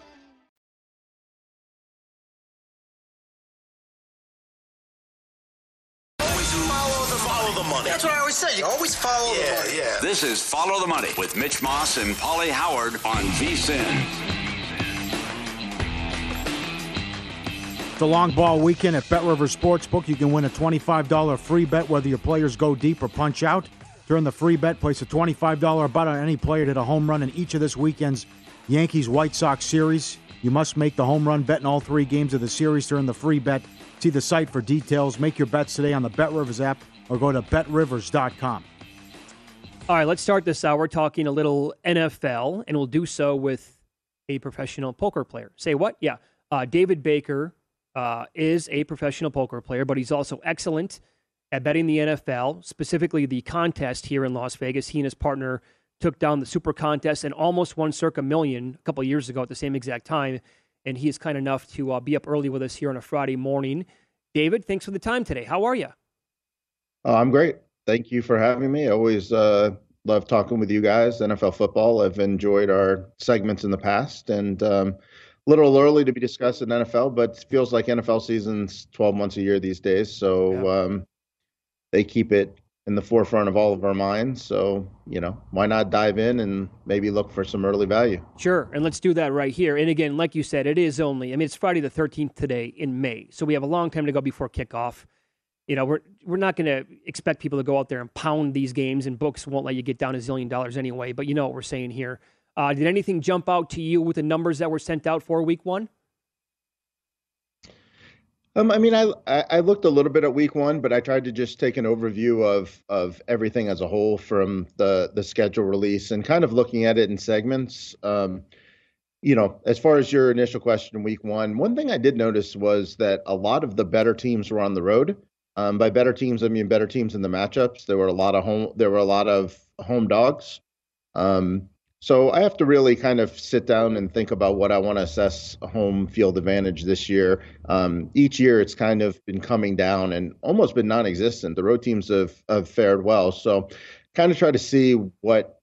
Always say. You always follow Yeah, the money. yeah. This is Follow the Money with Mitch Moss and Pauly Howard on VSIN. It's a long ball weekend at Bet River Sportsbook. You can win a $25 free bet whether your players go deep or punch out. During the free bet, place a $25 bet on any player to hit a home run in each of this weekend's Yankees White Sox series. You must make the home run bet in all three games of the series during the free bet. See the site for details. Make your bets today on the Bet Rivers app or go to betrivers.com. All right, let's start this hour talking a little NFL, and we'll do so with a professional poker player. Say what? Yeah. Uh, David Baker uh, is a professional poker player, but he's also excellent at betting the NFL, specifically the contest here in Las Vegas. He and his partner took down the Super Contest and almost won Circa Million a couple years ago at the same exact time. And he is kind enough to uh, be up early with us here on a Friday morning. David, thanks for the time today. How are you? Oh, I'm great. Thank you for having me. I always uh, love talking with you guys. NFL football. I've enjoyed our segments in the past, and um, a little early to be discussing NFL, but it feels like NFL season's 12 months a year these days. So yeah. um, they keep it in the forefront of all of our minds. So, you know, why not dive in and maybe look for some early value? Sure. And let's do that right here. And again, like you said, it is only, I mean, it's Friday the 13th today in May. So we have a long time to go before kickoff. You know, we're we're not going to expect people to go out there and pound these games, and books won't let you get down a zillion dollars anyway. But you know what we're saying here. Uh, did anything jump out to you with the numbers that were sent out for Week One? Um, I mean, I I looked a little bit at week one, but I tried to just take an overview of of everything as a whole from the the schedule release and kind of looking at it in segments. Um, you know, as far as your initial question, week one, one thing I did notice was that a lot of the better teams were on the road. Um, by better teams, I mean better teams in the matchups. There were a lot of home. There were a lot of home dogs. Um, so I have to really kind of sit down and think about what I want to assess home field advantage this year. Um, each year, it's kind of been coming down and almost been non-existent. The road teams have, have fared well, so kind of try to see what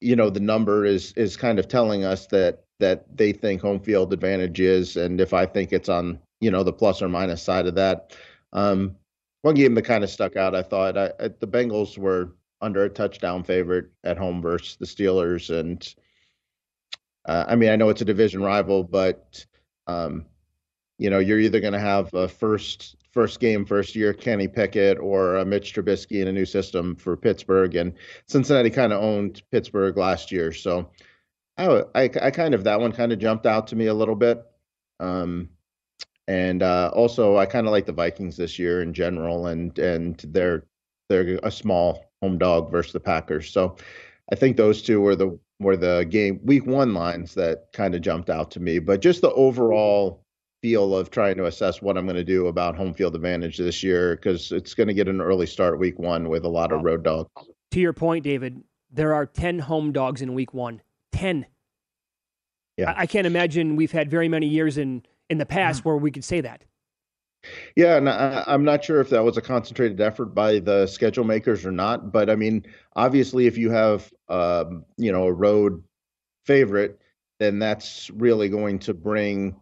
you know the number is is kind of telling us that that they think home field advantage is, and if I think it's on you know the plus or minus side of that. Um, one game that kind of stuck out, I thought I, I, the Bengals were under a touchdown favorite at home versus the Steelers. And uh, I mean, I know it's a division rival, but um, you know, you're either going to have a first first game, first year Kenny Pickett or a Mitch Trubisky in a new system for Pittsburgh, and Cincinnati kind of owned Pittsburgh last year, so I, I, I kind of that one kind of jumped out to me a little bit. Um, and uh, also, I kind of like the Vikings this year in general, and and they're they're a small home dog versus the Packers. So I think those two were the were the game week one lines that kind of jumped out to me. But just the overall feel of trying to assess what I'm going to do about home field advantage this year because it's going to get an early start week one with a lot of road dogs. To your point, David, there are ten home dogs in week one. Ten. Yeah. I, I can't imagine we've had very many years in in the past mm-hmm. where we could say that. Yeah, and I, am not sure if that was a concentrated effort by the schedule makers or not. But I mean, obviously, if you have um, you know a road favorite, then that's really going to bring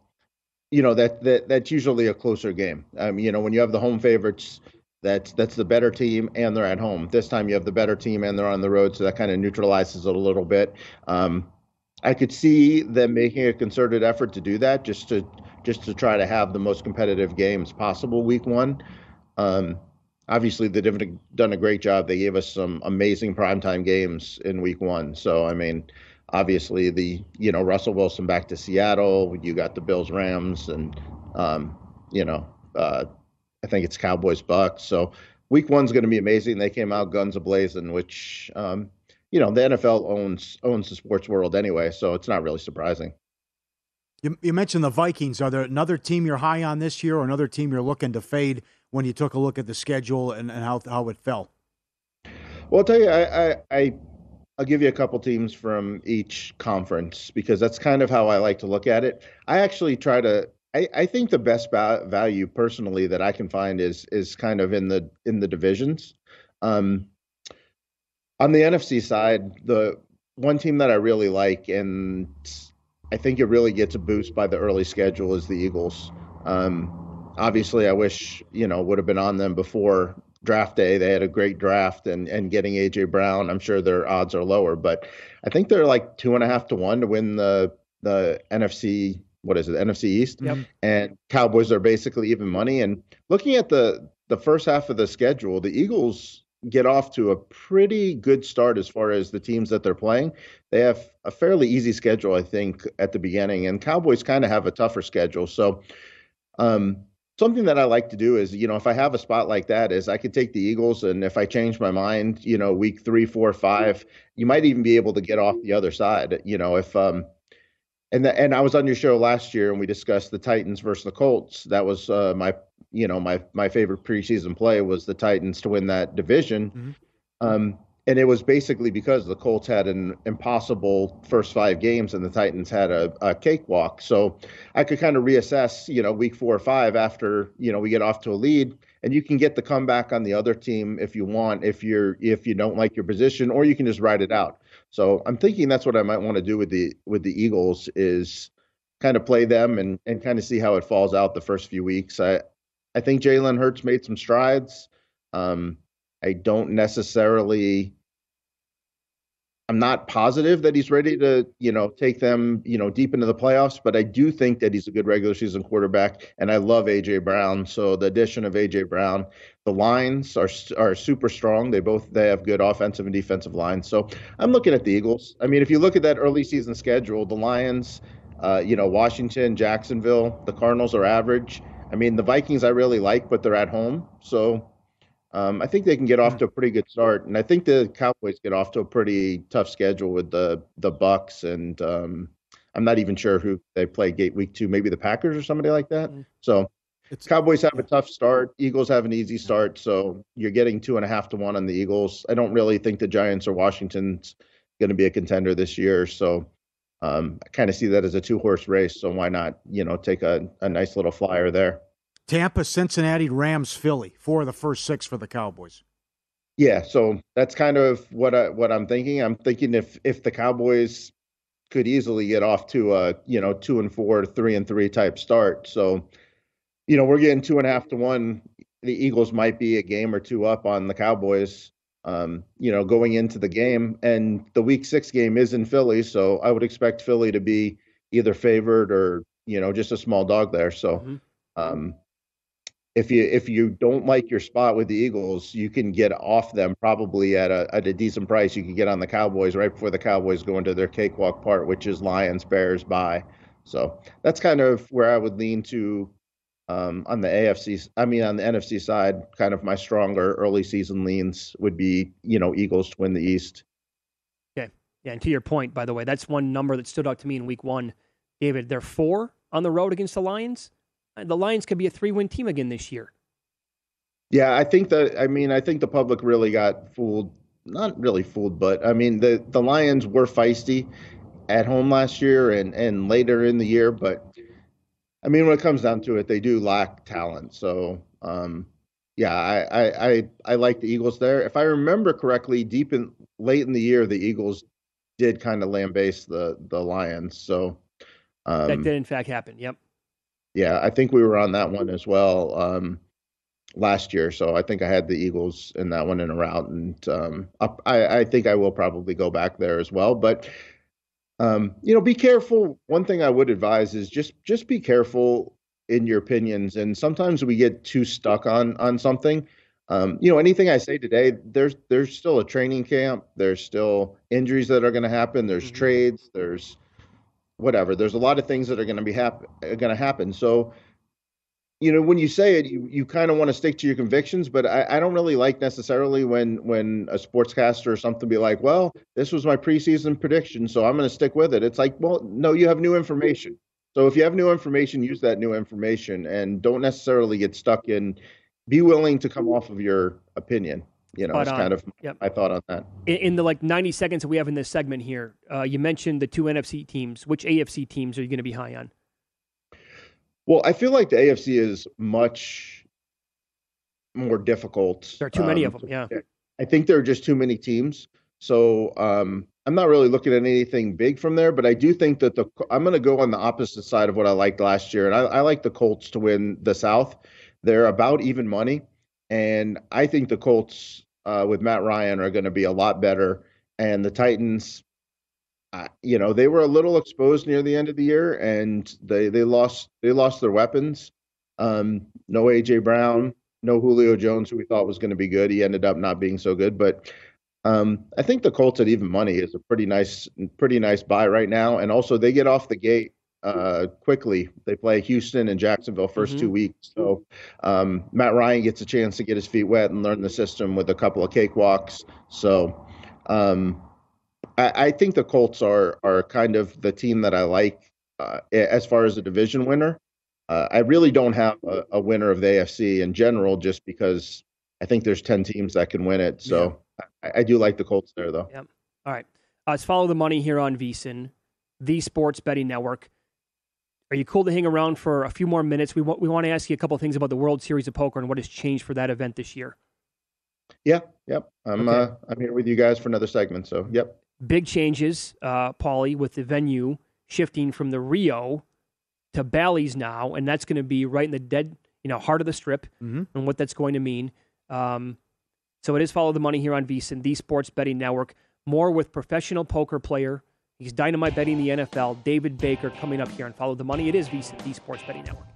you know that that that's usually a closer game. Um, you know, when you have the home favorites, that's that's the better team and they're at home. This time you have the better team and they're on the road, so that kind of neutralizes it a little bit. Um, I could see them making a concerted effort to do that, just to just to try to have the most competitive games possible week one. Um, obviously, they've done a great job. They gave us some amazing primetime games in week one. So, I mean, obviously, the, you know, Russell Wilson back to Seattle, you got the Bills Rams, and, um, you know, uh, I think it's Cowboys Bucks. So, week one's going to be amazing. They came out guns ablazing, which, um, you know, the NFL owns owns the sports world anyway, so it's not really surprising. You, you mentioned the Vikings. Are there another team you're high on this year, or another team you're looking to fade when you took a look at the schedule and, and how how it fell? Well, I'll tell you, I, I, I I'll give you a couple teams from each conference because that's kind of how I like to look at it. I actually try to. I, I think the best value personally that I can find is is kind of in the in the divisions. Um, on the NFC side, the one team that I really like, and I think it really gets a boost by the early schedule is the Eagles. Um, obviously, I wish you know would have been on them before draft day. They had a great draft, and and getting AJ Brown, I'm sure their odds are lower, but I think they're like two and a half to one to win the the NFC. What is it, NFC East? Yep. And Cowboys are basically even money. And looking at the the first half of the schedule, the Eagles get off to a pretty good start as far as the teams that they're playing. They have a fairly easy schedule, I think, at the beginning, and Cowboys kind of have a tougher schedule. So, um, something that I like to do is, you know, if I have a spot like that, is I could take the Eagles, and if I change my mind, you know, week three, four, five, you might even be able to get off the other side. You know, if um, and the, and I was on your show last year, and we discussed the Titans versus the Colts. That was uh, my you know my my favorite preseason play was the Titans to win that division. Mm-hmm. Um, and it was basically because the Colts had an impossible first five games and the Titans had a, a cakewalk. So I could kind of reassess, you know, week four or five after you know we get off to a lead, and you can get the comeback on the other team if you want, if you're if you don't like your position, or you can just ride it out. So I'm thinking that's what I might want to do with the with the Eagles is kind of play them and and kind of see how it falls out the first few weeks. I I think Jalen Hurts made some strides. Um, I don't necessarily I'm not positive that he's ready to, you know, take them, you know, deep into the playoffs, but I do think that he's a good regular season quarterback, and I love AJ Brown. So the addition of AJ Brown, the lines are are super strong. They both they have good offensive and defensive lines. So I'm looking at the Eagles. I mean, if you look at that early season schedule, the Lions, uh, you know, Washington, Jacksonville, the Cardinals are average. I mean, the Vikings I really like, but they're at home, so um, I think they can get off to a pretty good start, and I think the Cowboys get off to a pretty tough schedule with the the Bucks, and um, I'm not even sure who they play gate week two, maybe the Packers or somebody like that. Mm-hmm. So it's, Cowboys have a tough start, Eagles have an easy start, so you're getting two and a half to one on the Eagles. I don't really think the Giants or Washington's going to be a contender this year, so um, I kind of see that as a two horse race. So why not, you know, take a, a nice little flyer there. Tampa, Cincinnati, Rams, Philly. Four of the first six for the Cowboys. Yeah, so that's kind of what I what I'm thinking. I'm thinking if if the Cowboys could easily get off to a you know two and four, three and three type start. So, you know, we're getting two and a half to one. The Eagles might be a game or two up on the Cowboys. Um, you know, going into the game, and the Week Six game is in Philly, so I would expect Philly to be either favored or you know just a small dog there. So, Mm-hmm. um, if you if you don't like your spot with the Eagles, you can get off them probably at a at a decent price. You can get on the Cowboys right before the Cowboys go into their cakewalk part, which is Lions, Bears, bye. So that's kind of where I would lean to um, on the AFC. I mean, on the NFC side, kind of my stronger early season leans would be you know Eagles to win the East. Okay. Yeah, and to your point, by the way, that's one number that stood out to me in week one. David, they're four on the road against the Lions. The Lions could be a three win team again this year. Yeah, I think that I mean I think the public really got fooled. Not really fooled, but I mean the the Lions were feisty at home last year and and later in the year, but I mean when it comes down to it, they do lack talent. So um, yeah, I, I I I like the Eagles there. If I remember correctly, deep in late in the year, the Eagles did kind of lambaste the the Lions. So um, that did in fact happen. Yep. Yeah, I think we were on that one as well um, last year. So I think I had the Eagles in that one in a route, and um, I, I think I will probably go back there as well. But um, you know, be careful. One thing I would advise is just just be careful in your opinions. And sometimes we get too stuck on on something. Um, you know, anything I say today, there's there's still a training camp. There's still injuries that are going to happen. There's trades. There's whatever. There's a lot of things that are going to be hap- going to happen. So, you know, when you say it, you, you kind of want to stick to your convictions. But I, I don't really like necessarily when when a sportscaster or something be like, "Well, this was my preseason prediction, so I'm going to stick with it." It's like, well, no, you have new information. So if you have new information, use that new information, and don't necessarily get stuck in. Be willing to come off of your opinion. You know, Spot it's on. kind of Yep. my thought on that. In, in the like 90 seconds that we have in this segment here, uh, you mentioned the two NFC teams. Which AFC teams are you going to be high on? Well, I feel like the AFC is much more difficult. There are too many um, of them. Yeah. I think there are just too many teams. So um, I'm not really looking at anything big from there, but I do think that the I'm going to go on the opposite side of what I liked last year, and I, I like the Colts to win the South. They're about even money, and I think the Colts uh, with Matt Ryan are going to be a lot better, and the Titans. Uh, you know they were a little exposed near the end of the year, and they they lost they lost their weapons. Um, no AJ Brown, no Julio Jones, who we thought was going to be good. He ended up not being so good, but um, I think the Colts at even money is a pretty nice, pretty nice buy right now. And also, they get off the gate uh, quickly. They play Houston and Jacksonville 1st two weeks, so um, Matt Ryan gets a chance to get his feet wet and learn the system with a couple of cakewalks. So um, I, I think the Colts are are kind of the team that I like uh, as far as a division winner. Uh, I really don't have a, a winner of the AFC in general, just because I think there's ten teams that can win it. So I, I do like the Colts there, though. Yep. All right. Uh, let's follow the money here on VSIN, the Sports Betting Network. Are you cool to hang around for a few more minutes? We want we want to ask you a couple of things about the World Series of Poker and what has changed for that event this year. Yeah, yep. I'm Okay. uh, I'm here with you guys for another segment. So, yep. Big changes, uh, Pauly, with the venue shifting from the Rio to Bally's now, and that's going to be right in the dead, you know, heart of the strip, Mhm. and what that's going to mean. Um, so it is follow the money here on VSiN, the Sports Betting Network. More with professional poker player. He's dynamite betting the NFL. David Baker coming up here and follow the money. It is the Sports Betting Network.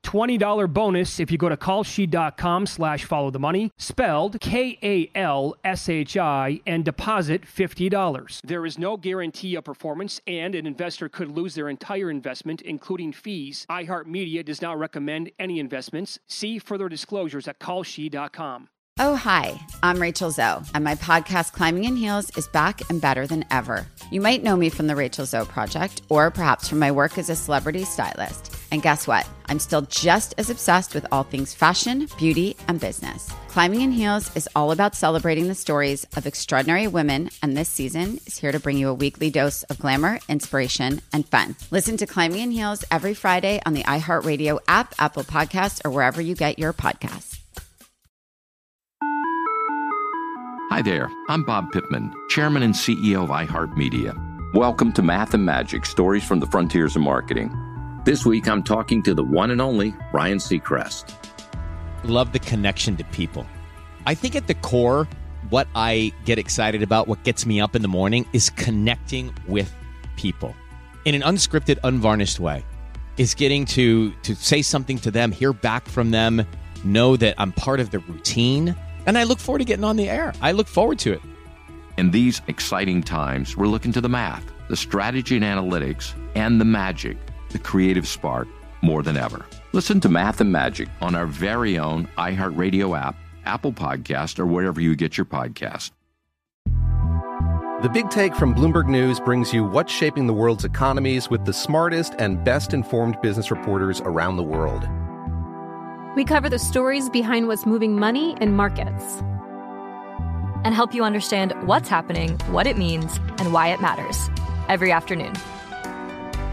$20 bonus if you go to kalshi.com slash follow the money, spelled K-A-L-S-H-I, and deposit $50. There is no guarantee of performance, and an investor could lose their entire investment, including fees. iHeartMedia does not recommend any investments. See further disclosures at kalshi.com. Oh, hi, I'm Rachel Zoe, and my podcast, Climbing in Heels, is back and better than ever. You might know me from the Rachel Zoe Project, or perhaps from my work as a celebrity stylist. And guess what? I'm still just as obsessed with all things fashion, beauty, and business. Climbing in Heels is all about celebrating the stories of extraordinary women, and this season is here to bring you a weekly dose of glamour, inspiration, and fun. Listen to Climbing in Heels every Friday on the iHeartRadio app, Apple Podcasts, or wherever you get your podcasts. Hi there, I'm Bob Pittman, Chairman and CEO of iHeartMedia. Welcome to Math and Magic Stories from the Frontiers of Marketing. This week I'm talking to the one and only Ryan Seacrest. Love the connection to people. I think at the core, what I get excited about, what gets me up in the morning, is connecting with people in an unscripted, unvarnished way. Is getting to to say something to them, hear back from them, know that I'm part of the routine, and I look forward to getting on the air. I look forward to it. In these exciting times, we're looking to the math, the strategy and analytics, and the magic, the creative spark, more than ever. Listen to Math and Magic on our very own iHeartRadio app, Apple Podcast, or wherever you get your podcast. The Big Take from Bloomberg News brings you what's shaping the world's economies with the smartest and best informed business reporters around the world. We cover the stories behind what's moving money and markets. and help you understand what's happening, what it means, and why it matters every afternoon.